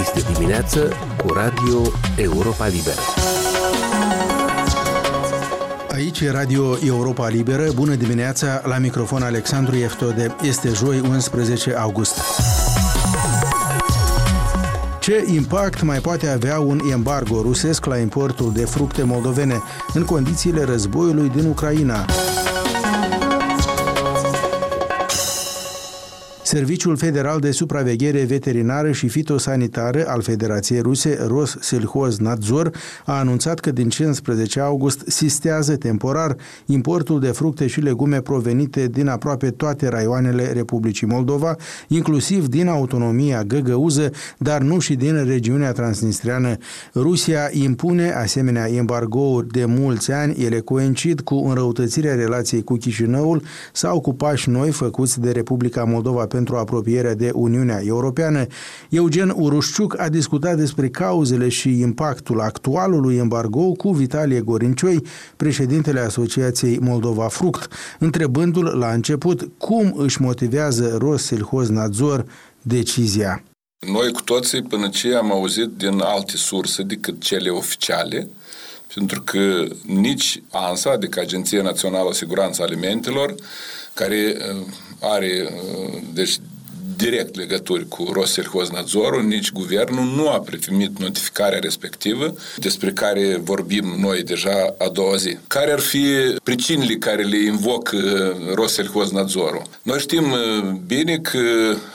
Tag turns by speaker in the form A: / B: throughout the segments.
A: Este dimineață cu Radio Europa Liberă.
B: Aici e Radio Europa Liberă. Bună dimineața, la microfon Alexandru Eftode. Este joi 11 august. Ce impact mai poate avea un embargo rusesc la importul de fructe moldovene în condițiile războiului din Ucraina? Serviciul Federal de Supraveghere Veterinară și Fitosanitară al Federației Ruse, Nadzor a anunțat că din 15 august sistează temporar importul de fructe și legume provenite din aproape toate raioanele Republicii Moldova, inclusiv din autonomia găgăuză, dar nu și din regiunea transnistreană. Rusia impune asemenea embargouri de mulți ani, ele coincid cu înrăutățirea relației cu Chișinăul sau cu pași noi făcuți de Republica Moldova pentru pentru apropierea de Uniunea Europeană. Eugen Urușciuc a discutat despre cauzele și impactul actualului embargo cu Vitalie Gorincioi, președintele Asociației Moldova Fruct, întrebându-l la început cum își motivează Roselhoz Nadzor decizia.
C: Noi cu toții până ce am auzit din alte surse decât cele oficiale, pentru că nici ANSA, adică Agenția Națională Siguranță Alimentelor, care eh, are uh, deci, direct legături cu Roserhoznadzorul, nici guvernul nu a primit notificarea respectivă despre care vorbim noi deja a doua zi. Care ar fi pricinile care le invoc uh, Roserhoznadzorul? Noi știm uh, bine că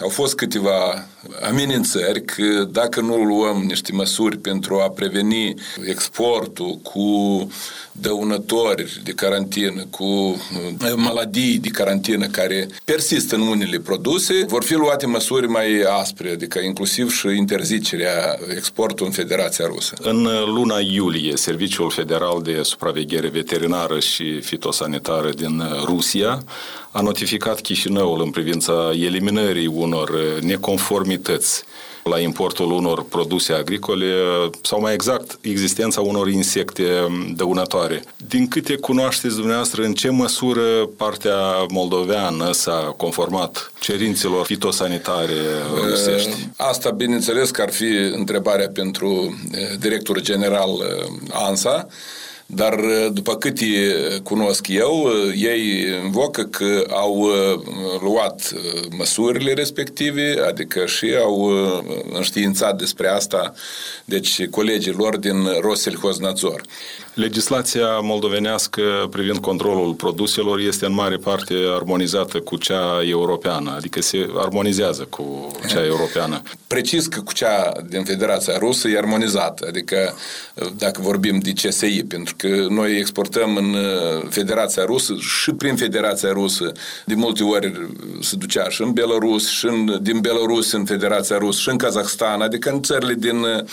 C: au fost câteva amenințări că dacă nu luăm niște măsuri pentru a preveni exportul cu dăunători de carantină, cu uh, maladii de carantină care persistă în unele produse, vor fi luate măsuri mai aspre, adică inclusiv și interzicerea exportului în Federația Rusă.
D: În luna iulie, Serviciul Federal de Supraveghere Veterinară și Fitosanitară din Rusia a notificat Chișinăul în privința eliminării unor neconformități la importul unor produse agricole sau mai exact existența unor insecte dăunătoare. Din câte cunoașteți dumneavoastră, în ce măsură partea moldoveană s-a conformat cerințelor fitosanitare rusești?
C: Asta, bineînțeles, că ar fi întrebarea pentru eh, directorul general eh, ANSA, dar uh, după cât îi cunosc eu, uh, ei invocă că au uh, luat măsurile respective, adică și au înștiințat despre asta, deci colegii lor din Roselhoznadzor.
D: Legislația moldovenească privind controlul produselor este în mare parte armonizată cu cea europeană, adică se armonizează cu cea europeană.
C: Precis că cu cea din Federația Rusă e armonizată, adică dacă vorbim de CSI, pentru că noi exportăm în Federația Rusă și prin Federația Rusă de multe ori se ducea și în Belarus, și în, din Belarus în Federația Rusă, și în Kazahstan, adică în țările din uh,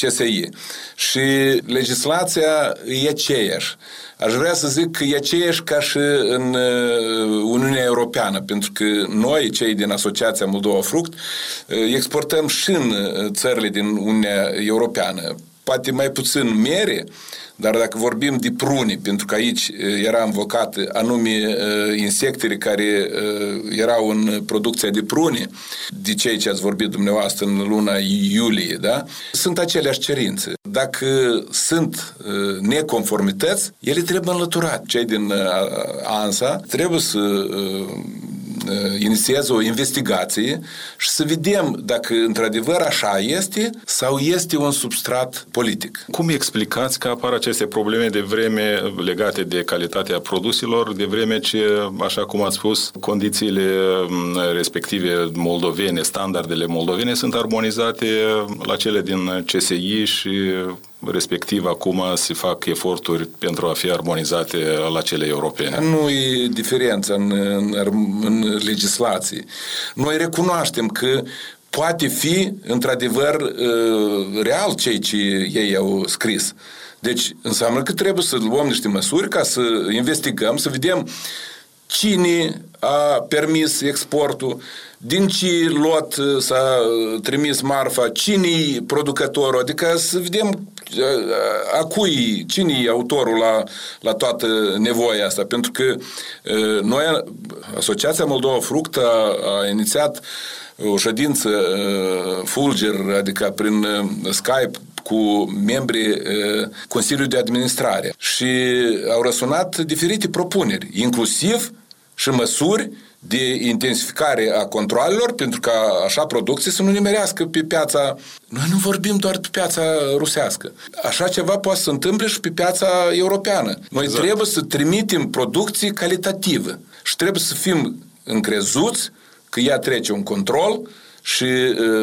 C: CSI. Și legislația e aceeași. Aș vrea să zic că e aceeași ca și în uh, Uniunea Europeană, pentru că noi, cei din Asociația Moldova Fruct, uh, exportăm și în uh, țările din Uniunea Europeană. Poate mai puțin mere, dar dacă vorbim de pruni, pentru că aici era învocat anume insectele care erau în producția de pruni, de cei ce ați vorbit dumneavoastră în luna iulie, da? Sunt aceleași cerințe. Dacă sunt neconformități, ele trebuie înlăturate. Cei din ANSA trebuie să Uh, inițieze o investigație și să vedem dacă într-adevăr așa este sau este un substrat politic.
D: Cum explicați că apar aceste probleme de vreme legate de calitatea produselor, de vreme ce, așa cum ați spus, condițiile um, respective moldovene, standardele moldovene sunt armonizate la cele din CSI și respectiv acum se fac eforturi pentru a fi armonizate la cele europene.
C: Nu e diferență în, în, în legislație. Noi recunoaștem că poate fi, într-adevăr, uh, real cei ce ei au scris. Deci, înseamnă că trebuie să luăm niște măsuri ca să investigăm, să vedem cine a permis exportul, din ce lot s-a trimis marfa, cine e producătorul, adică să vedem a cui, cine e autorul la, la toată nevoia asta? Pentru că noi, Asociația Moldova Fruct a, a inițiat o ședință fulger, adică prin Skype, cu membrii Consiliului de Administrare și au răsunat diferite propuneri, inclusiv și măsuri de intensificare a controlelor, pentru ca așa producție să nu nimerească pe piața... Noi nu vorbim doar pe piața rusească. Așa ceva poate să întâmple și pe piața europeană. Noi exact. trebuie să trimitem producție calitativă și trebuie să fim încrezuți că ea trece un control și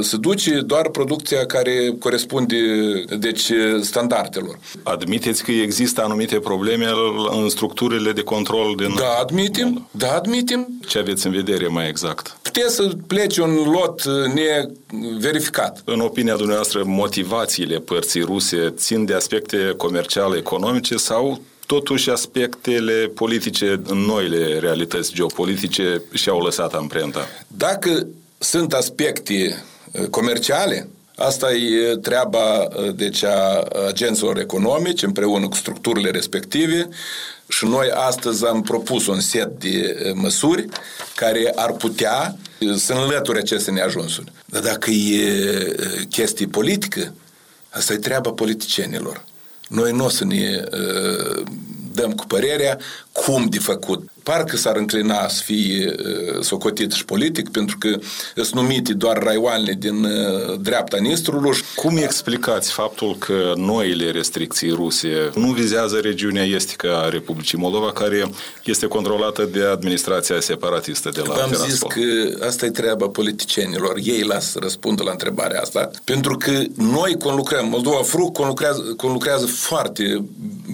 C: se duce doar producția care corespunde deci, standardelor.
D: Admiteți că există anumite probleme în structurile de control din...
C: Da, admitem, da, admitem.
D: Ce aveți în vedere mai exact?
C: Puteți să plece un lot neverificat.
D: În opinia dumneavoastră, motivațiile părții ruse țin de aspecte comerciale, economice sau totuși aspectele politice în noile realități geopolitice și-au lăsat amprenta?
C: Dacă sunt aspecte uh, comerciale, Asta e treaba uh, deci, a agenților economici împreună cu structurile respective și noi astăzi am propus un set de uh, măsuri care ar putea să înlăture aceste neajunsuri. Dar dacă e chestie politică, asta e treaba politicienilor. Noi nu o să ne dăm cu părerea cum de făcut. Parcă s-ar înclina să fie uh, socotit și politic, pentru că sunt numite doar raioanele din uh, dreapta Nistrului.
D: Cum explicați faptul că noile restricții ruse nu vizează regiunea estică a Republicii Moldova, care este controlată de administrația separatistă de la
C: V-am zis că asta e treaba politicienilor. Ei lasă răspundă la întrebarea asta. Pentru că noi conlucrăm, Moldova Fru conlucrează, conlucrează foarte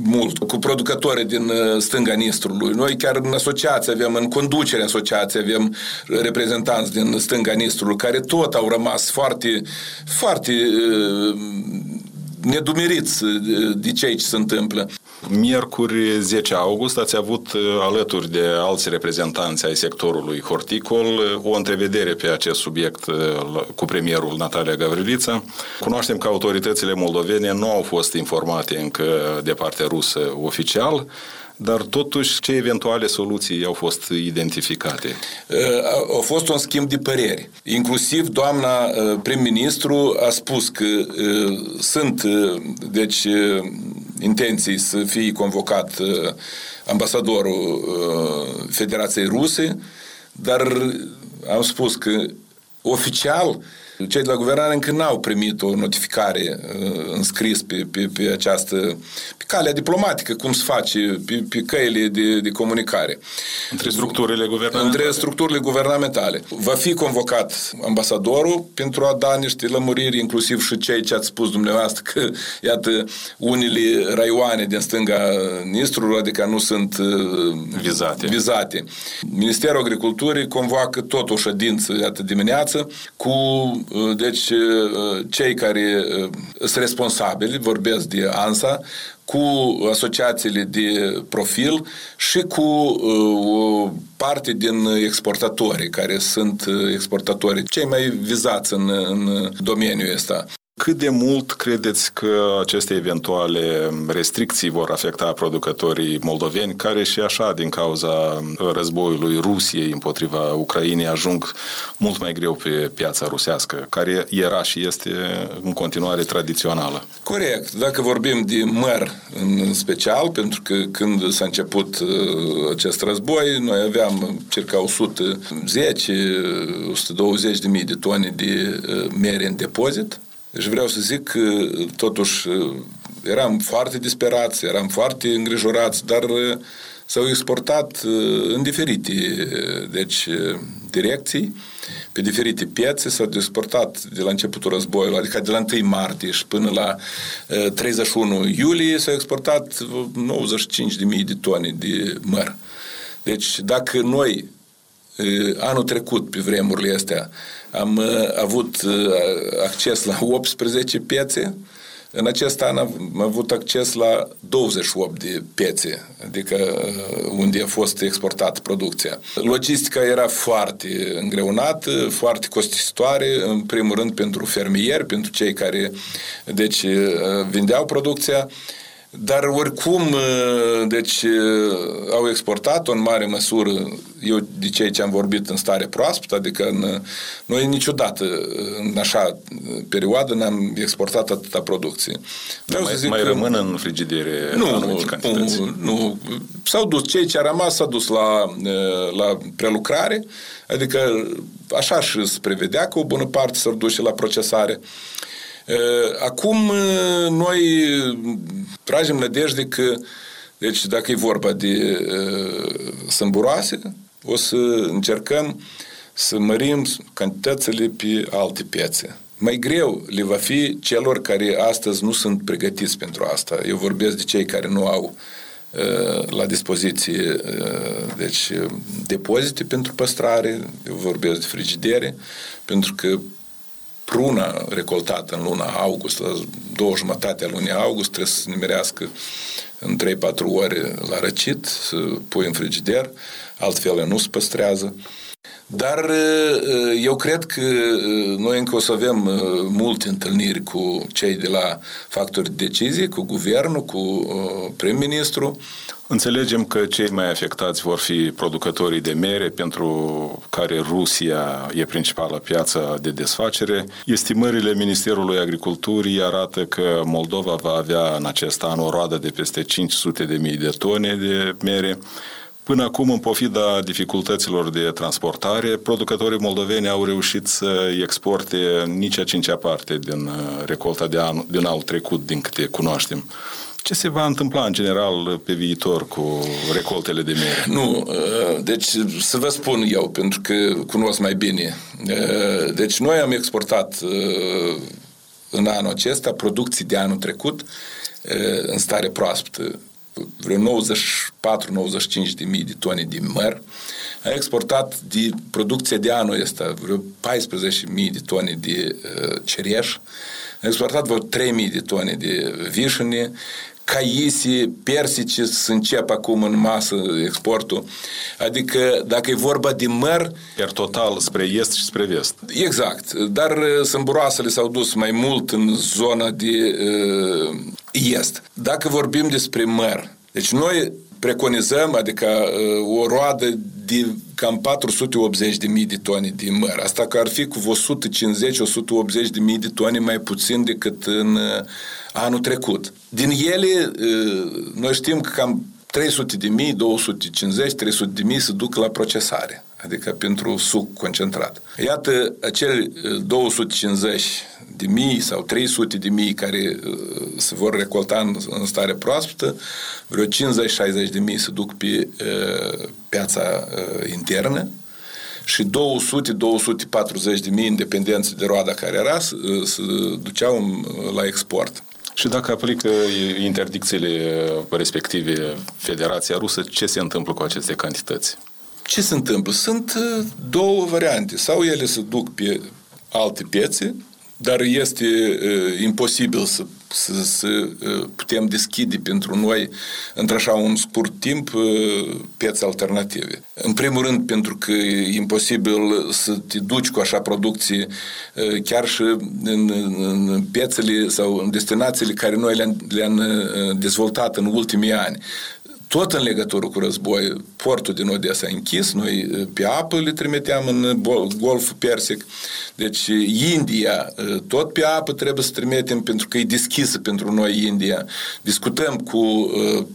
C: mult cu producătorii din uh, stânga Nistrului. Noi chiar în asociație avem, în conducerea asociației avem reprezentanți din stânga Nistrului care tot au rămas foarte, foarte uh, nedumeriți uh, de ceea ce se întâmplă.
D: Miercuri 10 august ați avut uh, alături de alți reprezentanți ai sectorului horticol o întrevedere pe acest subiect cu premierul Natalia Gavrilița. Cunoaștem că autoritățile moldovene nu au fost informate încă de partea rusă oficial, dar totuși ce eventuale soluții au fost identificate?
C: Uh, a fost un schimb de păreri. Inclusiv doamna uh, prim-ministru a spus că uh, sunt deci intenții să fie convocat ambasadorul Federației Ruse, dar am spus că oficial cei de la guvernare încă n-au primit o notificare uh, înscris pe, pe, pe această, pe calea diplomatică, cum se face, pe, pe căile de, de comunicare.
D: Între structurile guvernamentale.
C: Între structurile guvernamentale. Va fi convocat ambasadorul pentru a da niște lămuriri, inclusiv și cei ce ați spus dumneavoastră, că, iată, unele raioane din stânga Nistrului, adică nu sunt uh,
D: vizate.
C: vizate. Ministerul Agriculturii convoacă tot o ședință, iată, dimineață, cu Uh, deci, uh, cei care uh, sunt responsabili, vorbesc de ANSA, cu asociațiile de profil și cu o parte din exportatori, care sunt exportatorii cei mai vizați în, în domeniul ăsta.
D: Cât de mult credeți că aceste eventuale restricții vor afecta producătorii moldoveni, care și așa, din cauza războiului Rusiei împotriva Ucrainei, ajung mult mai greu pe piața rusească, care era și este în continuare tradițională?
C: Corect. Dacă vorbim de măr în special, pentru că când s-a început uh, acest război, noi aveam circa 110-120 de mii de tone de uh, mere în depozit, deci vreau să zic că totuși eram foarte disperați, eram foarte îngrijorați, dar s-au exportat în diferite deci, direcții, pe diferite piețe, s-au exportat de la începutul războiului, adică de la 1 martie și până la 31 iulie s-au exportat 95.000 de tone de măr. Deci dacă noi anul trecut, pe vremurile astea, am avut acces la 18 piețe, în acest an am avut acces la 28 de piețe, adică unde a fost exportat producția. Logistica era foarte îngreunată, foarte costisitoare, în primul rând pentru fermieri, pentru cei care deci vindeau producția, Dar oricum, uh, deci uh, au exportat-o în mare măsură, eu de ceea ce am vorbit în stare proaspătă, adică în, noi niciodată în așa perioadă n-am exportat atâta producție.
D: Vreau mai, să zic mai că, rămân în frigidere
C: nu, nu, nu, nu, s-au dus, cei ce a rămas s-a dus la, uh, la prelucrare, adică așa și se prevedea că o bună parte s-ar duce la procesare. Acum noi tragem nădejde că, deci dacă e vorba de sâmburoase, o să încercăm să mărim cantitățile pe alte piețe. Mai greu le va fi celor care astăzi nu sunt pregătiți pentru asta. Eu vorbesc de cei care nu au la dispoziție deci depozite pentru păstrare, eu vorbesc de frigidere, pentru că pruna recoltată în luna august, la două jumătate a lunii august, trebuie să se nimerească în 3-4 ore la răcit, să pui în frigider, altfel nu se păstrează. Dar eu cred că noi încă o să avem multe întâlniri cu cei de la factori de decizie, cu guvernul, cu prim-ministru,
D: Înțelegem că cei mai afectați vor fi producătorii de mere, pentru care Rusia e principala piață de desfacere. Estimările Ministerului Agriculturii arată că Moldova va avea în acest an o roadă de peste 500 de mii de tone de mere. Până acum, în pofida dificultăților de transportare, producătorii moldoveni au reușit să exporte nici a cincea parte din uh, recolta de an, din anul trecut, din câte cunoaștem. Ce se va întâmpla în general pe viitor cu recoltele de mere?
C: Nu, uh, deci să vă spun eu, pentru că cunosc mai bine. Uh, deci noi am exportat uh, în anul acesta producții de anul trecut în stare proaspătă vreo 94-95 de mii de tone de măr. A exportat de producție de anul ăsta vreo 14 mii de tone de cereș. A exportat vreo 3 mii de tone de vișine caisi, persice să încep acum în masă exportul. Adică dacă e vorba de măr...
D: Iar total spre est și spre vest.
C: Exact. Dar uh, sâmburoasele s-au dus mai mult în zona de uh, est. Dacă vorbim despre măr, deci noi preconizăm, adică uh, o roadă de cam 480 de mii de tone de măr. Asta că ar fi cu 150-180 de mii de tone mai puțin decât în uh, anul trecut. Din ele, noi știm că cam 300 de mii, 250, 300 de mii se duc la procesare, adică pentru suc concentrat. Iată, acele 250 de mii sau 300 de mii care se vor recolta în, în stare proaspătă, vreo 50-60 de mii se duc pe uh, piața uh, internă, și 200-240 de mii independenți de roada care era se duceau la export.
D: Și dacă aplică interdicțiile respective Federația Rusă, ce se întâmplă cu aceste cantități?
C: Ce se întâmplă? Sunt uh, două variante. Sau ele se duc pe alte piețe, dar este uh, imposibil să, să, să uh, putem deschide pentru noi, într-așa un scurt timp, uh, piețe alternative. În primul rând, pentru că e imposibil să te duci cu așa producție uh, chiar și în, în piețele sau în destinațiile care noi le-am, le-am uh, dezvoltat în ultimii ani tot în legătură cu război, portul din Odessa a închis, noi uh, pe apă le trimiteam în Golful Persic. Deci India, uh, tot pe apă trebuie să trimitem pentru că e deschisă pentru noi India. Discutăm cu uh,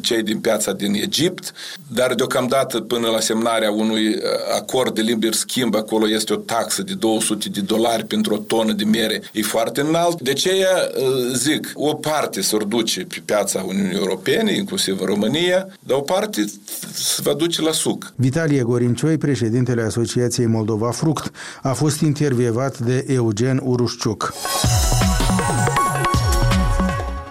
C: cei din piața din Egipt, dar deocamdată până la semnarea unui acord de liber schimb, acolo este o taxă de 200 de dolari pentru o tonă de mere. E foarte înalt. De aceea zic, o parte s-or duce pe piața Uniunii Europene, inclusiv România, România, dar o parte se va duce la suc.
B: Vitalie Gorincioi, președintele Asociației Moldova Fruct, a fost intervievat de Eugen Urușciuc.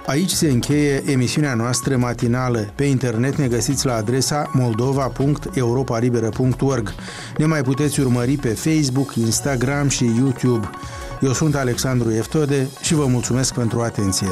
B: Aici se încheie emisiunea noastră matinală. Pe internet ne găsiți la adresa moldova.europalibera.org. Ne mai puteți urmări pe Facebook, Instagram și YouTube. Eu sunt Alexandru Eftode și vă mulțumesc pentru atenție.